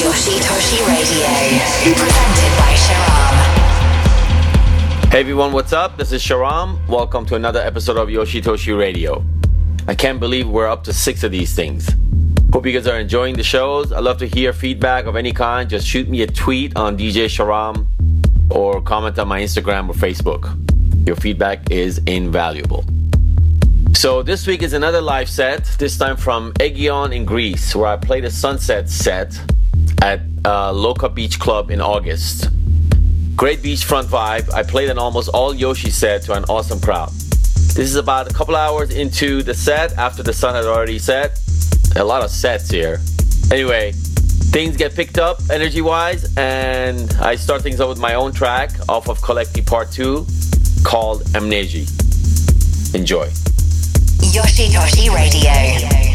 Yoshitoshi Radio, presented by Sharam. Hey everyone, what's up? This is Sharam. Welcome to another episode of Yoshitoshi Radio. I can't believe we're up to six of these things. Hope you guys are enjoying the shows. I'd love to hear feedback of any kind. Just shoot me a tweet on DJ Sharam or comment on my Instagram or Facebook. Your feedback is invaluable. So this week is another live set, this time from Aegion in Greece, where I played a sunset set at uh, Loca Beach Club in August. Great beachfront vibe. I played an almost all Yoshi set to an awesome crowd. This is about a couple hours into the set after the sun had already set. A lot of sets here. Anyway, things get picked up energy wise, and I start things up with my own track off of Collecti Part 2 called Amnesi. Enjoy. Yoshitoshi Radio.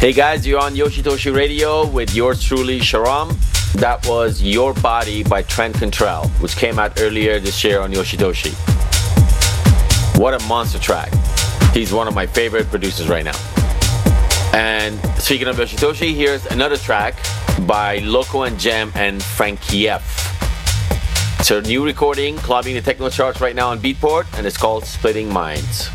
Hey guys, you're on Yoshitoshi Radio with yours truly, Sharam. That was Your Body by Trent Cantrelle, which came out earlier this year on Yoshitoshi. What a monster track. He's one of my favorite producers right now. And speaking of Yoshitoshi, here's another track by Loco and Jam and Frankyeffe. It's a new recording, clubbing the techno charts right now on Beatport, and it's called Splitting Minds.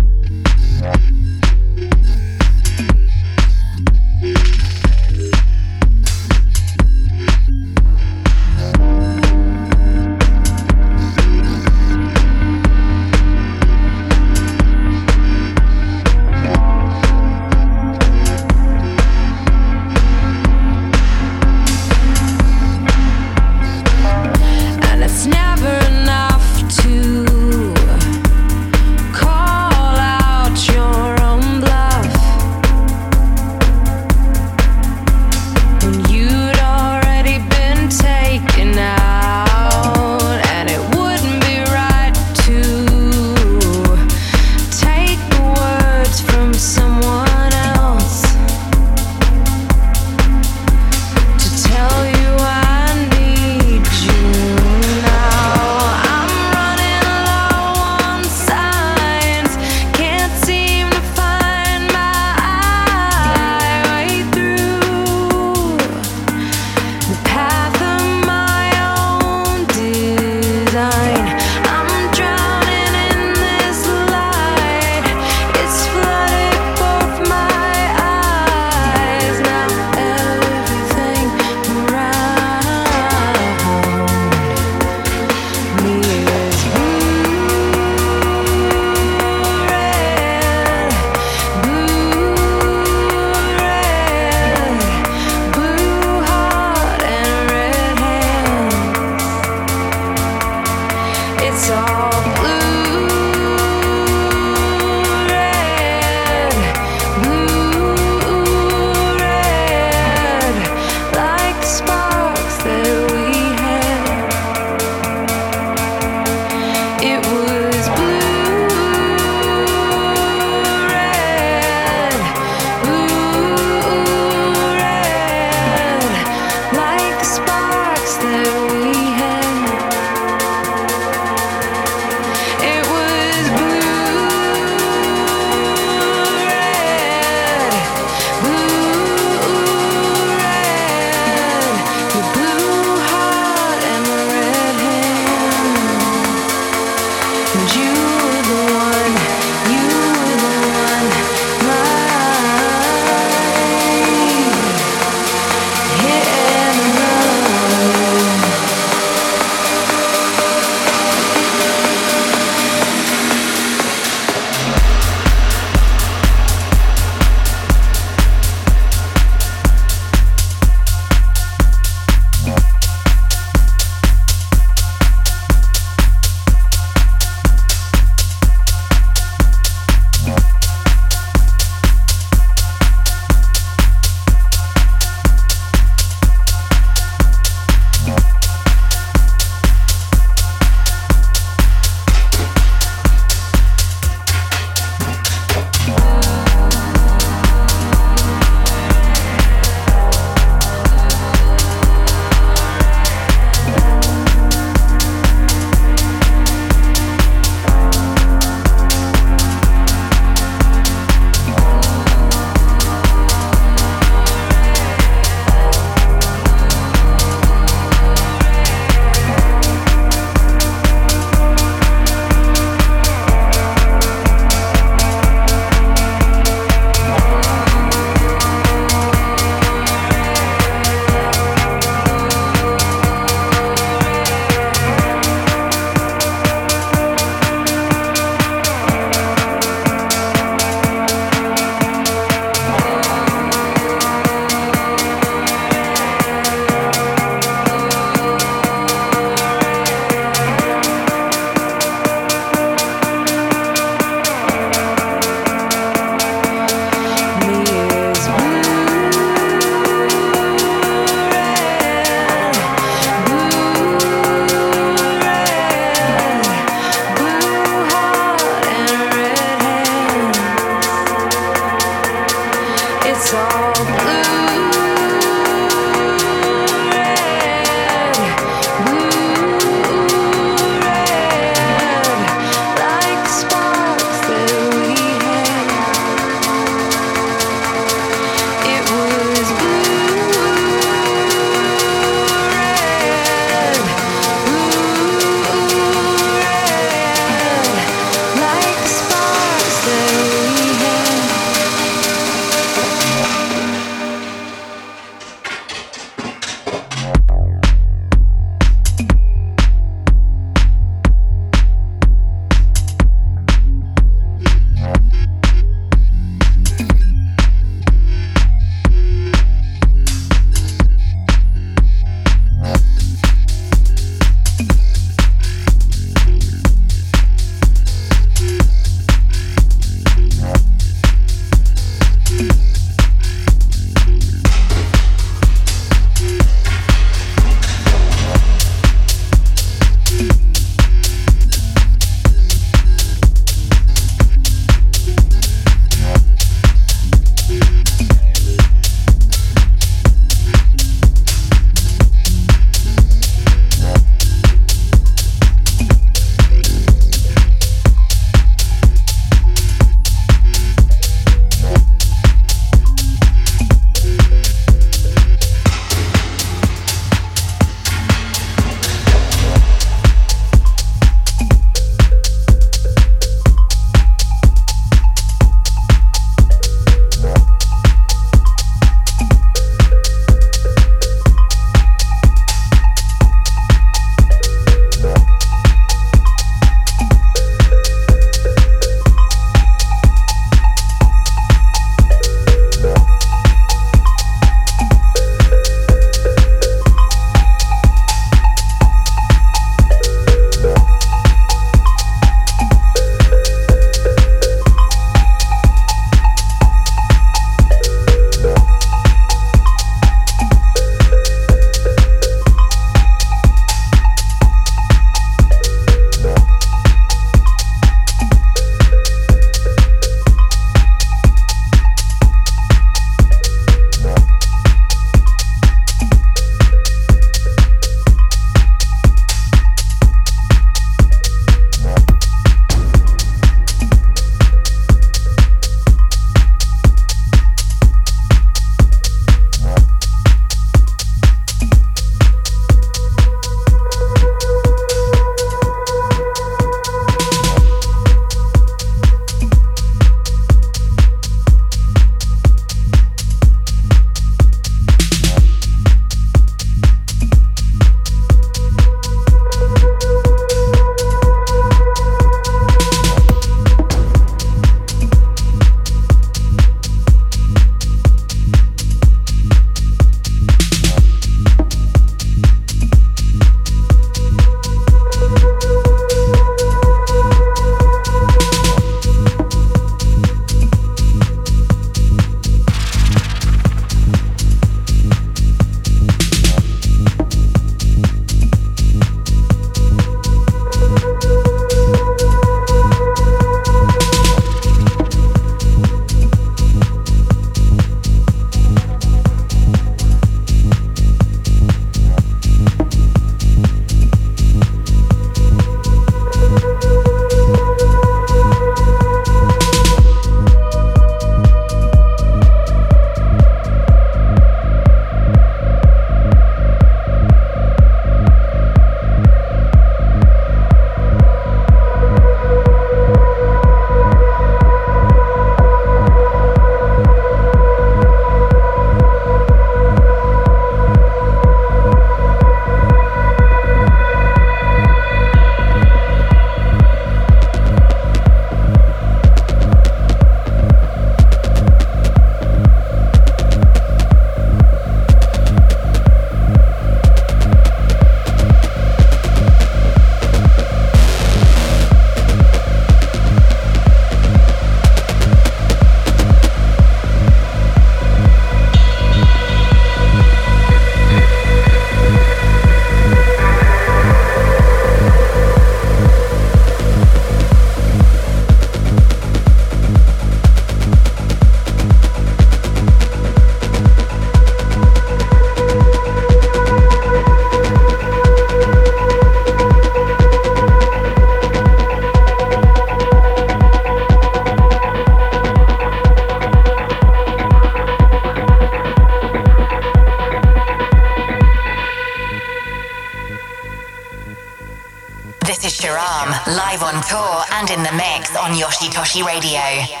In the mix on Yoshitoshi Radio.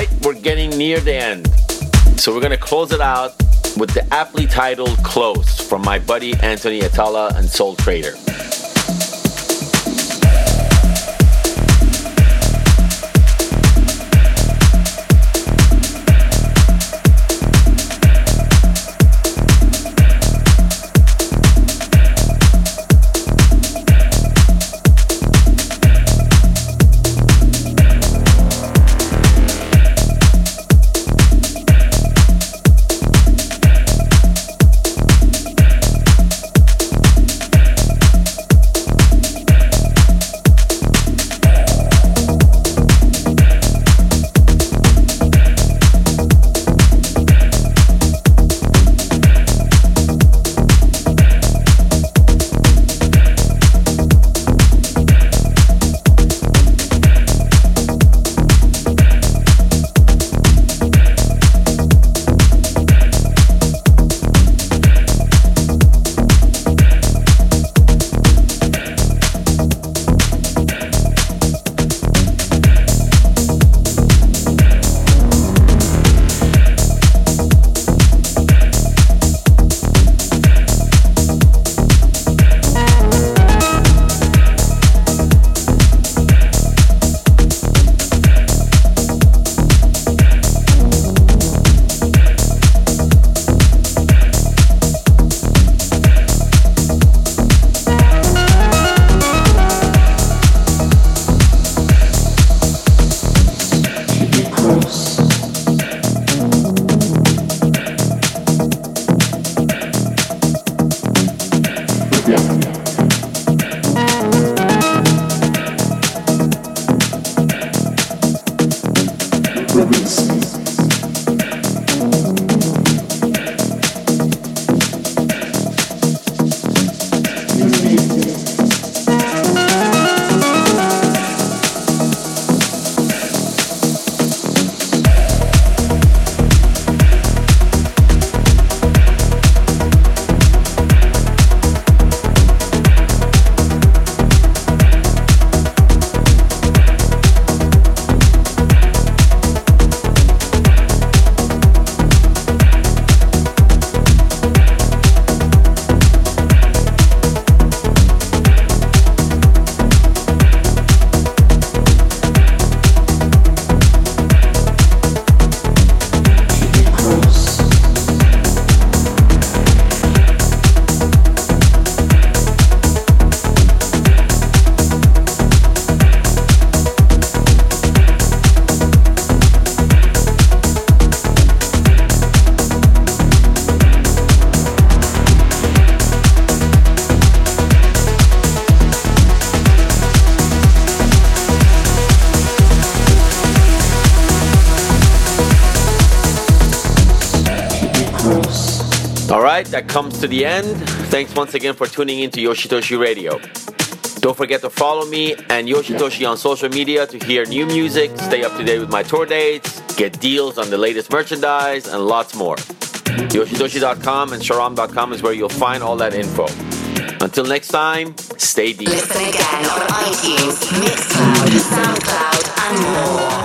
Right, we're getting near the end. So we're going to close it out with the aptly titled Close from my buddy Anthony Attalla and Soul Trader. To the end. Thanks once again for tuning in to Yoshitoshi Radio. Don't forget to follow me and Yoshitoshi on social media to hear new music, stay up to date with my tour dates, get deals on the latest merchandise, and lots more. Yoshitoshi.com and Sharam.com is where you'll find all that info. Until next time, stay deep. Listen again on iTunes, Mixcloud, SoundCloud, and more.